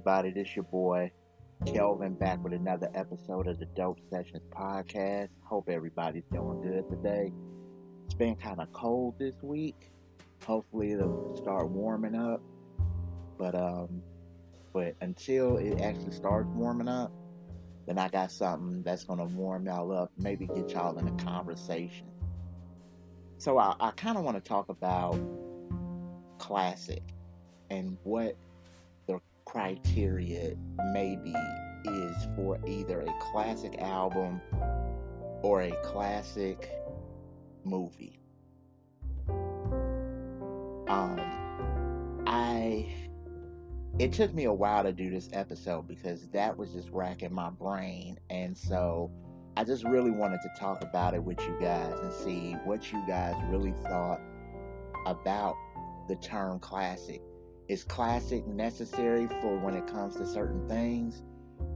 everybody? This your boy Kelvin back with another episode of the Dope Sessions podcast. Hope everybody's doing good today. It's been kind of cold this week. Hopefully, it'll start warming up. But um, but until it actually starts warming up, then I got something that's gonna warm y'all up. Maybe get y'all in a conversation. So I, I kind of want to talk about classic and what criteria maybe is for either a classic album or a classic movie. Um, I it took me a while to do this episode because that was just racking my brain, and so I just really wanted to talk about it with you guys and see what you guys really thought about the term classic. Is classic necessary for when it comes to certain things?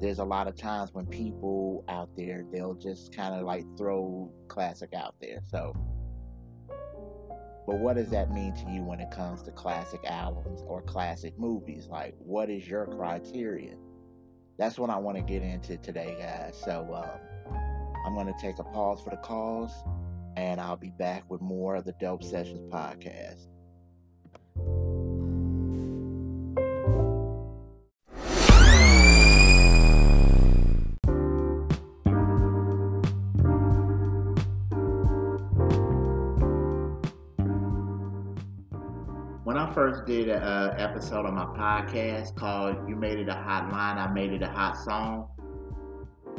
There's a lot of times when people out there they'll just kind of like throw classic out there. So, but what does that mean to you when it comes to classic albums or classic movies? Like, what is your criteria? That's what I want to get into today, guys. So, um, I'm going to take a pause for the calls, and I'll be back with more of the Dope Sessions podcast. I first did an episode on my podcast called You Made It a Hot Line, I Made It a Hot Song,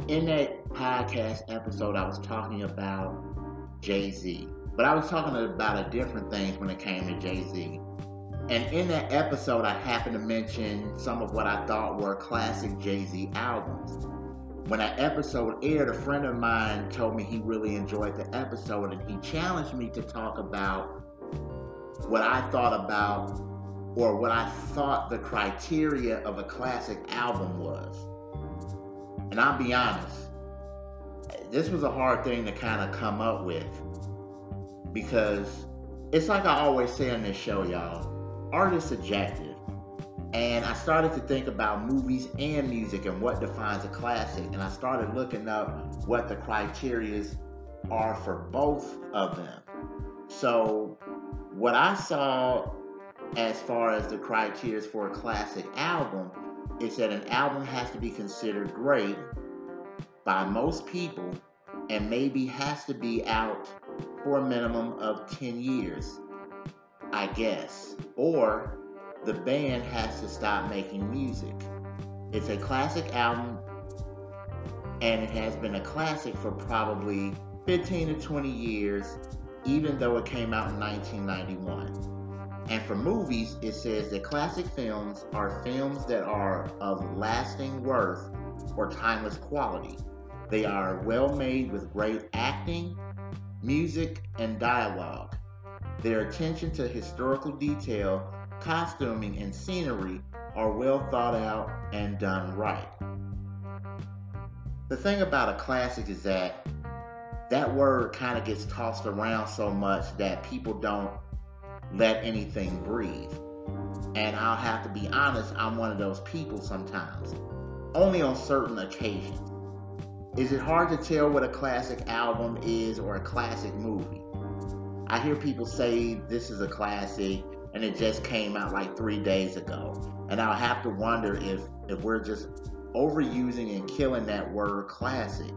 in that podcast episode, I was talking about Jay Z, but I was talking about a different things when it came to Jay Z. And in that episode, I happened to mention some of what I thought were classic Jay Z albums. When that episode aired, a friend of mine told me he really enjoyed the episode and he challenged me to talk about what I thought about or what I thought the criteria of a classic album was. And I'll be honest, this was a hard thing to kind of come up with because it's like I always say on this show, y'all art is subjective. And I started to think about movies and music and what defines a classic. And I started looking up what the criteria are for both of them. So, what I saw as far as the criteria for a classic album is that an album has to be considered great by most people and maybe has to be out for a minimum of 10 years, I guess. Or the band has to stop making music. It's a classic album and it has been a classic for probably 15 to 20 years, even though it came out in 1991. And for movies, it says that classic films are films that are of lasting worth or timeless quality. They are well made with great acting, music, and dialogue. Their attention to historical detail, costuming, and scenery are well thought out and done right. The thing about a classic is that that word kind of gets tossed around so much that people don't let anything breathe. And I'll have to be honest, I'm one of those people sometimes, only on certain occasions. Is it hard to tell what a classic album is or a classic movie? I hear people say this is a classic and it just came out like three days ago. And I'll have to wonder if, if we're just overusing and killing that word classic.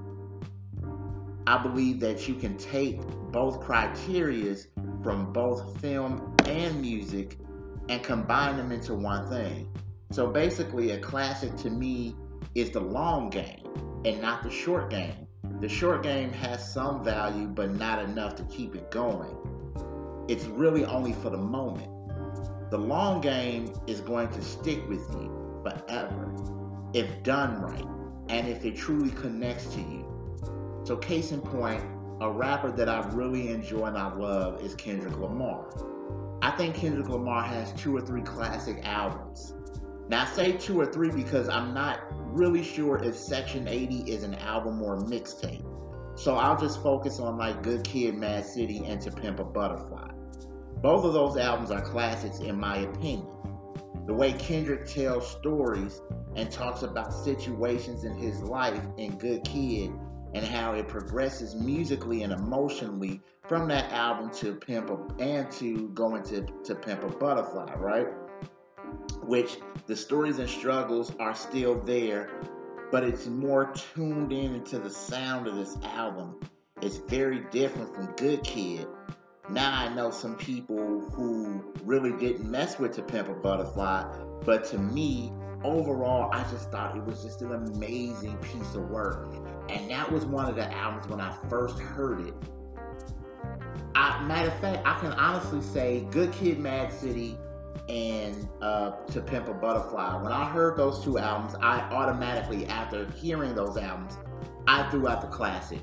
I believe that you can take both criterias from both film and music and combine them into one thing. So basically, a classic to me is the long game and not the short game. The short game has some value, but not enough to keep it going. It's really only for the moment. The long game is going to stick with you forever if done right and if it truly connects to you. So, case in point, a rapper that I really enjoy and I love is Kendrick Lamar. I think Kendrick Lamar has two or three classic albums. Now, I say two or three because I'm not really sure if Section 80 is an album or a mixtape. So I'll just focus on like Good Kid, Mad City, and To Pimp a Butterfly. Both of those albums are classics in my opinion. The way Kendrick tells stories and talks about situations in his life in Good Kid and how it progresses musically and emotionally from that album to Pimp a, and to going to, to Pimp a Butterfly, right? Which the stories and struggles are still there, but it's more tuned in into the sound of this album. It's very different from Good Kid. Now I know some people who really didn't mess with To Pimp a Butterfly, but to me, overall, I just thought it was just an amazing piece of work. And that was one of the albums when I first heard it. I, matter of fact, I can honestly say Good Kid, Mad City, and uh, To Pimp a Butterfly. When I heard those two albums, I automatically, after hearing those albums, I threw out the classic.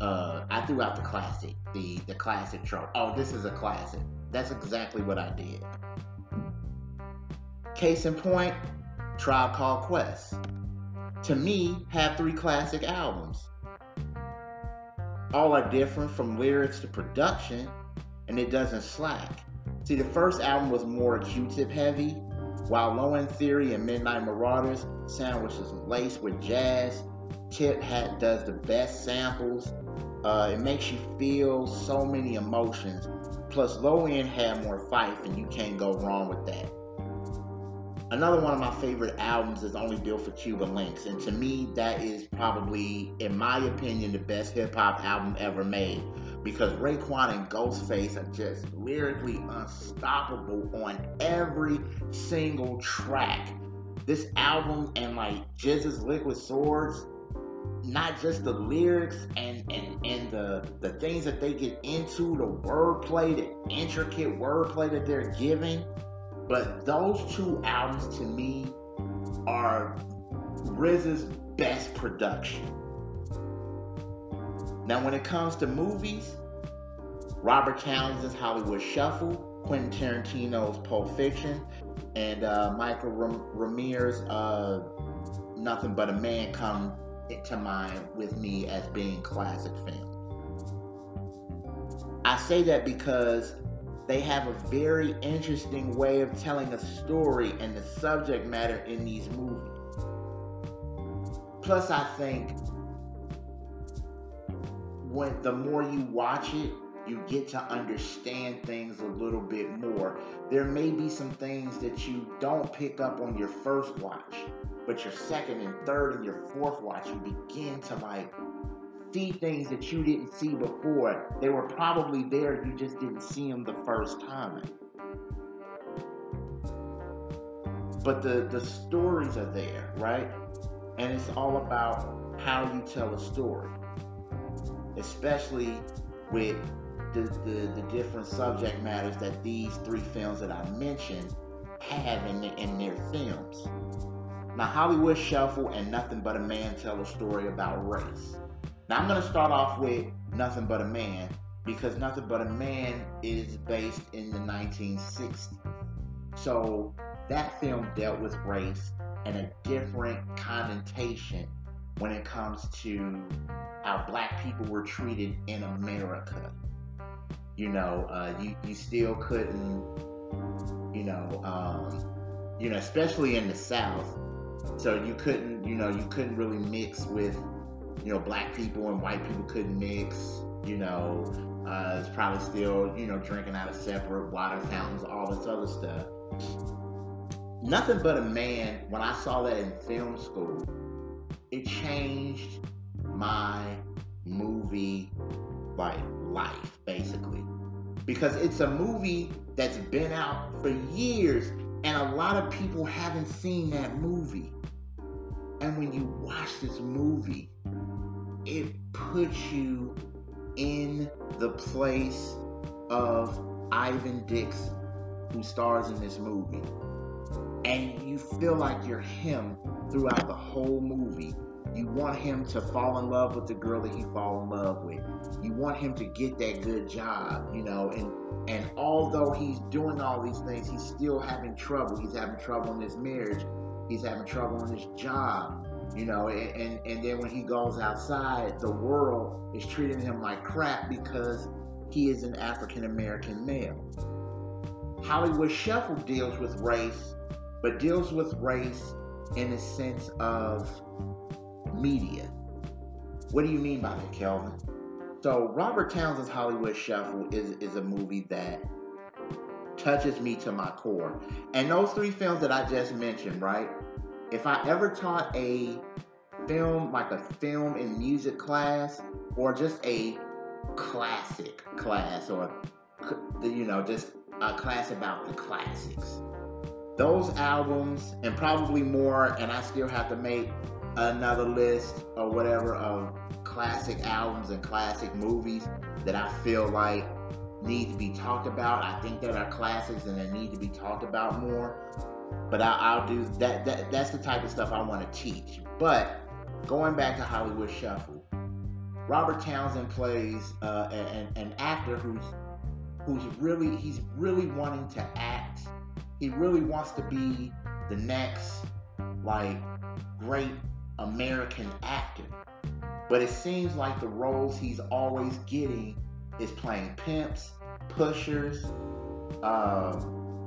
Uh, I threw out the classic, the the classic trope. Oh, this is a classic. That's exactly what I did. Case in point, Tribe Called Quest. To me, have three classic albums. All are different from lyrics to production, and it doesn't slack. See, the first album was more Q-tip heavy, while Low End Theory and Midnight Marauders sandwiches laced with jazz. Tip Hat does the best samples. Uh, it makes you feel so many emotions. Plus, Low End had more fight, and you can't go wrong with that. Another one of my favorite albums is Only Built for Cuban Linx, and to me, that is probably, in my opinion, the best hip hop album ever made. Because Raekwon and Ghostface are just lyrically unstoppable on every single track. This album and like GZA's Liquid Swords, not just the lyrics and and and the the things that they get into, the wordplay, the intricate wordplay that they're giving but those two albums to me are RZA's best production. Now, when it comes to movies, Robert Townsend's Hollywood Shuffle, Quentin Tarantino's Pulp Fiction, and uh, Michael Ramirez's uh, Nothing But a Man come to mind with me as being classic films. I say that because they have a very interesting way of telling a story and the subject matter in these movies. Plus, I think when the more you watch it, you get to understand things a little bit more. There may be some things that you don't pick up on your first watch, but your second and third and your fourth watch, you begin to like see things that you didn't see before. They were probably there, you just didn't see them the first time. But the, the stories are there, right? And it's all about how you tell a story, especially with the, the, the different subject matters that these three films that I mentioned have in, the, in their films. Now, Hollywood Shuffle and Nothing But a Man tell a story about race. Now I'm going to start off with Nothing But a Man because Nothing But a Man is based in the 1960s. So that film dealt with race and a different connotation when it comes to how black people were treated in America. You know, uh, you, you still couldn't, you know, um, you know, especially in the South. So you couldn't, you know, you couldn't really mix with you know, black people and white people couldn't mix. You know, uh, it's probably still, you know, drinking out of separate water fountains, all this other stuff. Nothing but a man, when I saw that in film school, it changed my movie like life, basically. Because it's a movie that's been out for years and a lot of people haven't seen that movie. And when you watch this movie, it puts you in the place of Ivan Dix, who stars in this movie. And you feel like you're him throughout the whole movie. You want him to fall in love with the girl that he fall in love with. You want him to get that good job, you know, and and although he's doing all these things, he's still having trouble. He's having trouble in his marriage. He's having trouble on his job you know and, and, and then when he goes outside the world is treating him like crap because he is an african american male hollywood shuffle deals with race but deals with race in the sense of media. What do you mean by that, Kelvin? So Robert Townsend's Hollywood Shuffle is, is a movie that touches me to my core. And those three films that I just mentioned, right? If I ever taught a film, like a film and music class, or just a classic class, or, you know, just a class about the classics, those albums, and probably more, and I still have to make another list or whatever of classic albums and classic movies that I feel like need to be talked about. I think that are classics and they need to be talked about more. But I, will do that, that. That's the type of stuff I want to teach. But going back to Hollywood Shuffle, Robert Townsend plays uh, an, an actor who's who's really he's really wanting to act. He really wants to be the next like great American actor. But it seems like the roles he's always getting is playing pimps, pushers, uh,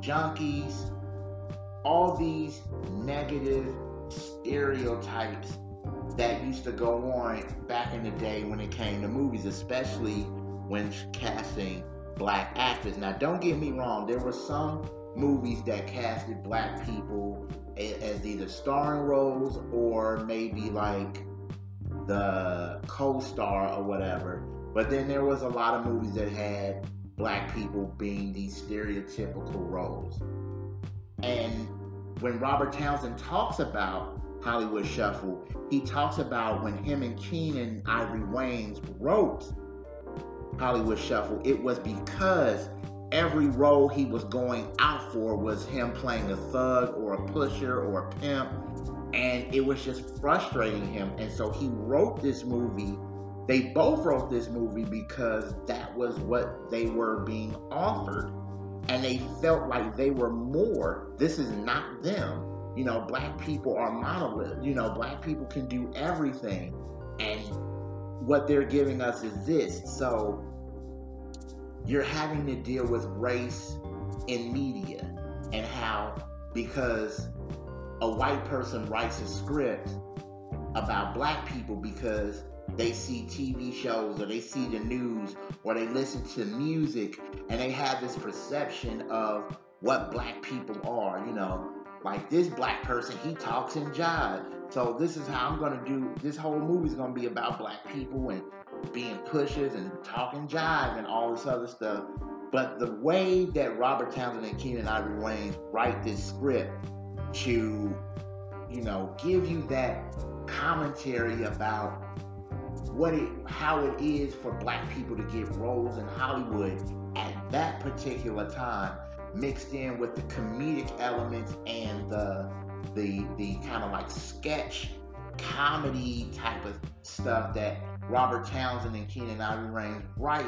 junkies, all these negative stereotypes that used to go on back in the day when it came to movies, especially when casting black actors. Now, don't get me wrong, there were some movies that casted black people as either starring roles or maybe like the co-star or whatever. But then there was a lot of movies that had black people being these stereotypical roles. And when Robert Townsend talks about Hollywood Shuffle, he talks about when him and Keenen Ivory Wayans wrote Hollywood Shuffle, it was because every role he was going out for was him playing a thug or a pusher or a pimp and it was just frustrating him and so he wrote this movie they both wrote this movie because that was what they were being offered. And they felt like they were more. This is not them. You know black people are monolith you know black people can do everything. And what they're giving us is this. So you're having to deal with race in media and how because a white person writes a script about black people because they see TV shows or they see the news or they listen to music and they have this perception of what black people are, you know. Like this black person, he talks in jive. So this is how I'm gonna do this whole movie is gonna be about black people and being pushers and talking jive and all this other stuff. But the way that Robert Townsend and Keenen Ivory Wayans write this script to, you know, give you that commentary about what it how it is for black people to get roles in Hollywood at that particular time mixed in with the comedic elements and the the the kind of like sketch comedy type of stuff that Robert Townsend and Keenen Ivory Wayans write,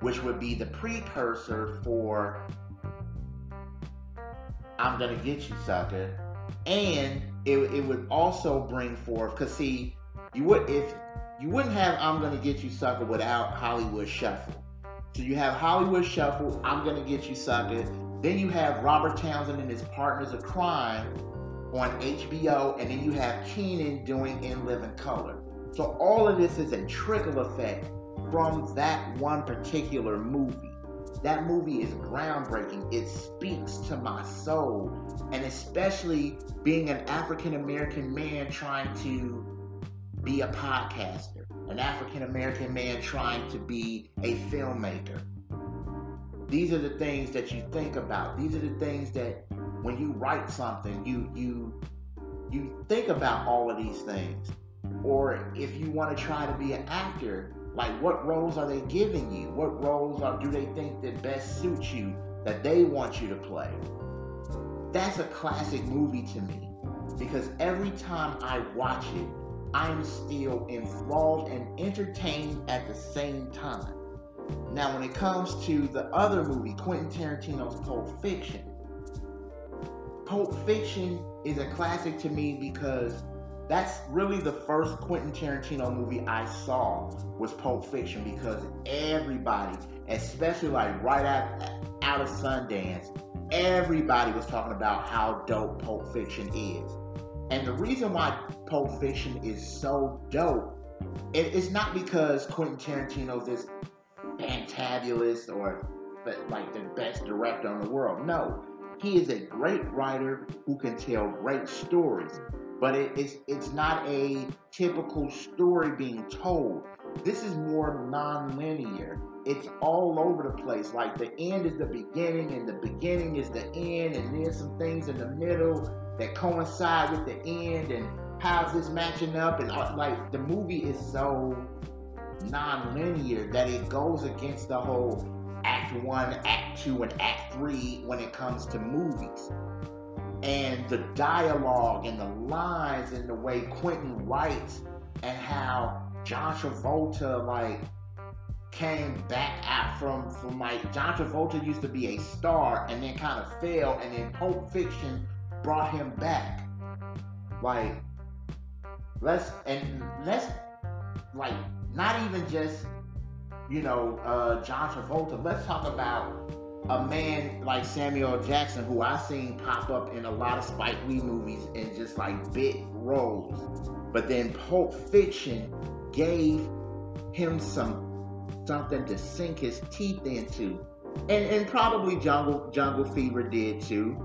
which would be the precursor for I'm Gonna Get You Sucker. And it, it would also bring forth, because see, you would if you wouldn't have I'm Gonna Get You Sucker without Hollywood Shuffle. So you have Hollywood Shuffle, I'm Gonna Get You Sucker. Then you have Robert Townsend and his Partners of Crime on HBO, and then you have Keenen doing In Living Color. So all of this is a trickle effect from that one particular movie. That movie is groundbreaking. It speaks to my soul. And especially being an African American man trying to be a podcaster, an African American man trying to be a filmmaker. These are the things that you think about. These are the things that when you write something, you you you think about all of these things. Or if you want to try to be an actor, like what roles are they giving you? What roles are do they think that best suit you that they want you to play? That's a classic movie to me because every time I watch it, I'm still enthralled and entertained at the same time. Now, when it comes to the other movie, Quentin Tarantino's Pulp Fiction, Pulp Fiction is a classic to me because that's really the first Quentin Tarantino movie I saw was Pulp Fiction because everybody, especially like right out, out of Sundance, everybody was talking about how dope Pulp Fiction is. And the reason why Pulp Fiction is so dope it, it's not because Quentin Tarantino's this fantabulous or like the best director in the world. No, he is a great writer who can tell great stories. But it, it's it's not a typical story being told. This is more non-linear. It's all over the place. Like the end is the beginning, and the beginning is the end, and there's some things in the middle that coincide with the end, and how's this matching up? And uh, like the movie is so non-linear that it goes against the whole act one, act two, and act three when it comes to movies. And the dialogue and the lines and the way Quentin writes and how John Travolta like came back out from from like John Travolta used to be a star and then kind of fell and then Pulp Fiction brought him back. Like let's and let's like not even just you know uh, John Travolta. Let's talk about a man like Samuel Jackson, who I've seen pop up in a lot of Spike Lee movies in just like bit roles. But then Pulp Fiction gave him some something to sink his teeth into. And, and probably Jungle Jungle Fever did too.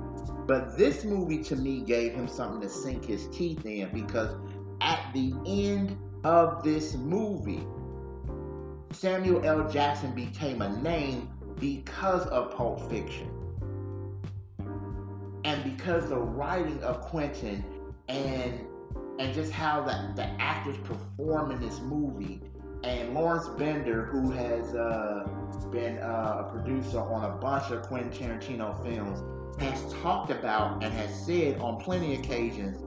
But this movie to me gave him something to sink his teeth in because at the end of this movie, Samuel L. Jackson became a name because of Pulp Fiction. And because the writing of Quentin and and just how the, the actors perform in this movie and Lawrence Bender, who has uh, been uh, a producer on a bunch of Quentin Tarantino films, has talked about and has said on plenty of occasions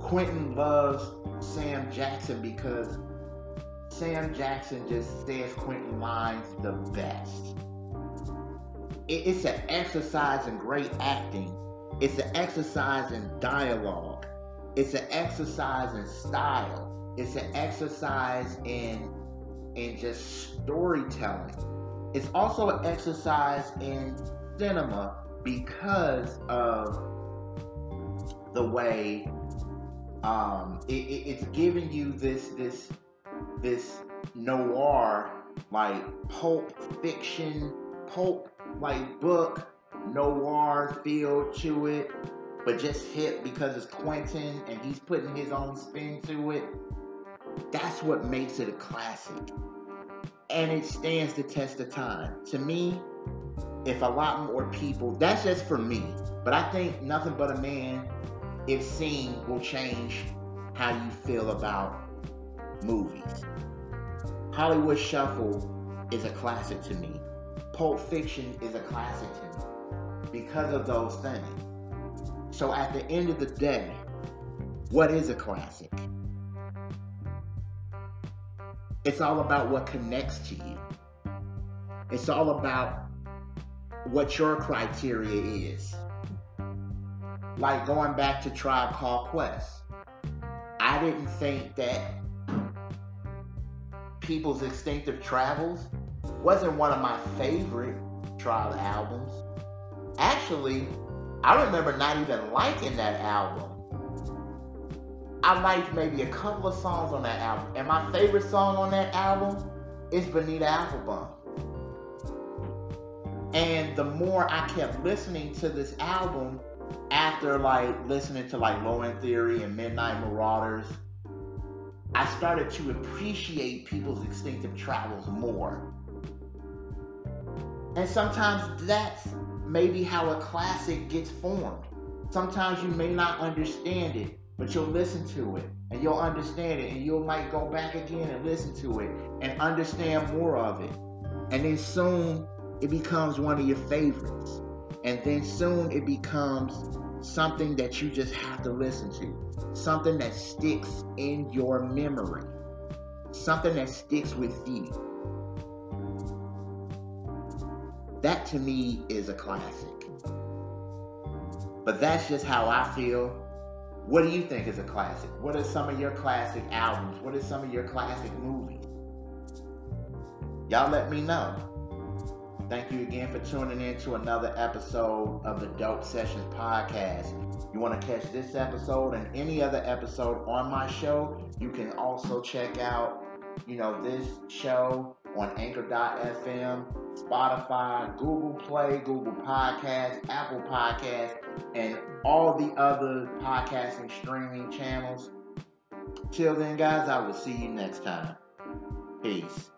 Quentin loves Sam Jackson because Sam Jackson just says Quentin lines the best. it's an exercise in great acting. It's an exercise in dialogue. It's an exercise in style. It's an exercise in in just storytelling. It's also an exercise in cinema because of the way um, it, it, it's giving you this this this noir like pulp fiction, pulp like book noir feel to it, but just hit because it's Quentin and he's putting his own spin to it. That's what makes it a classic. And it stands the test of time. To me, if a lot more people, that's just for me, but I think Nothing But a Man if seen, will change how you feel about movies. Hollywood Shuffle is a classic to me. Pulp Fiction is a classic to me because of those things. So at the end of the day, what is a classic? It's all about what connects to you. It's all about what your criteria is like going back to Tribe Called Quest. I didn't think that People's Instinctive Travels wasn't one of my favorite Tribe albums. Actually, I remember not even liking that album. I liked maybe a couple of songs on that album. And my favorite song on that album is Bonita Applebum. And the more I kept listening to this album, after like listening to like Low End Theory and Midnight Marauders, I started to appreciate people's instinctive travels more. And sometimes that's maybe how a classic gets formed. Sometimes you may not understand it, but you'll listen to it and you'll understand it and you'll might go back again and listen to it and understand more of it. And then soon it becomes one of your favorites. And then soon it becomes something that you just have to listen to, something that sticks in your memory, something that sticks with you. That to me is a classic. But that's just how I feel. What do you think is a classic? What are some of your classic albums? What are some of your classic movies? Y'all let me know. Thank you again for tuning in to another episode of the Dope Sessions podcast. You want to catch this episode and any other episode on my show, you can also check out, you know, this show on anchor.fm, Spotify, Google Play, Google Podcasts, Apple Podcasts, and all the other podcasting streaming channels. Till then, guys, I will see you next time. Peace.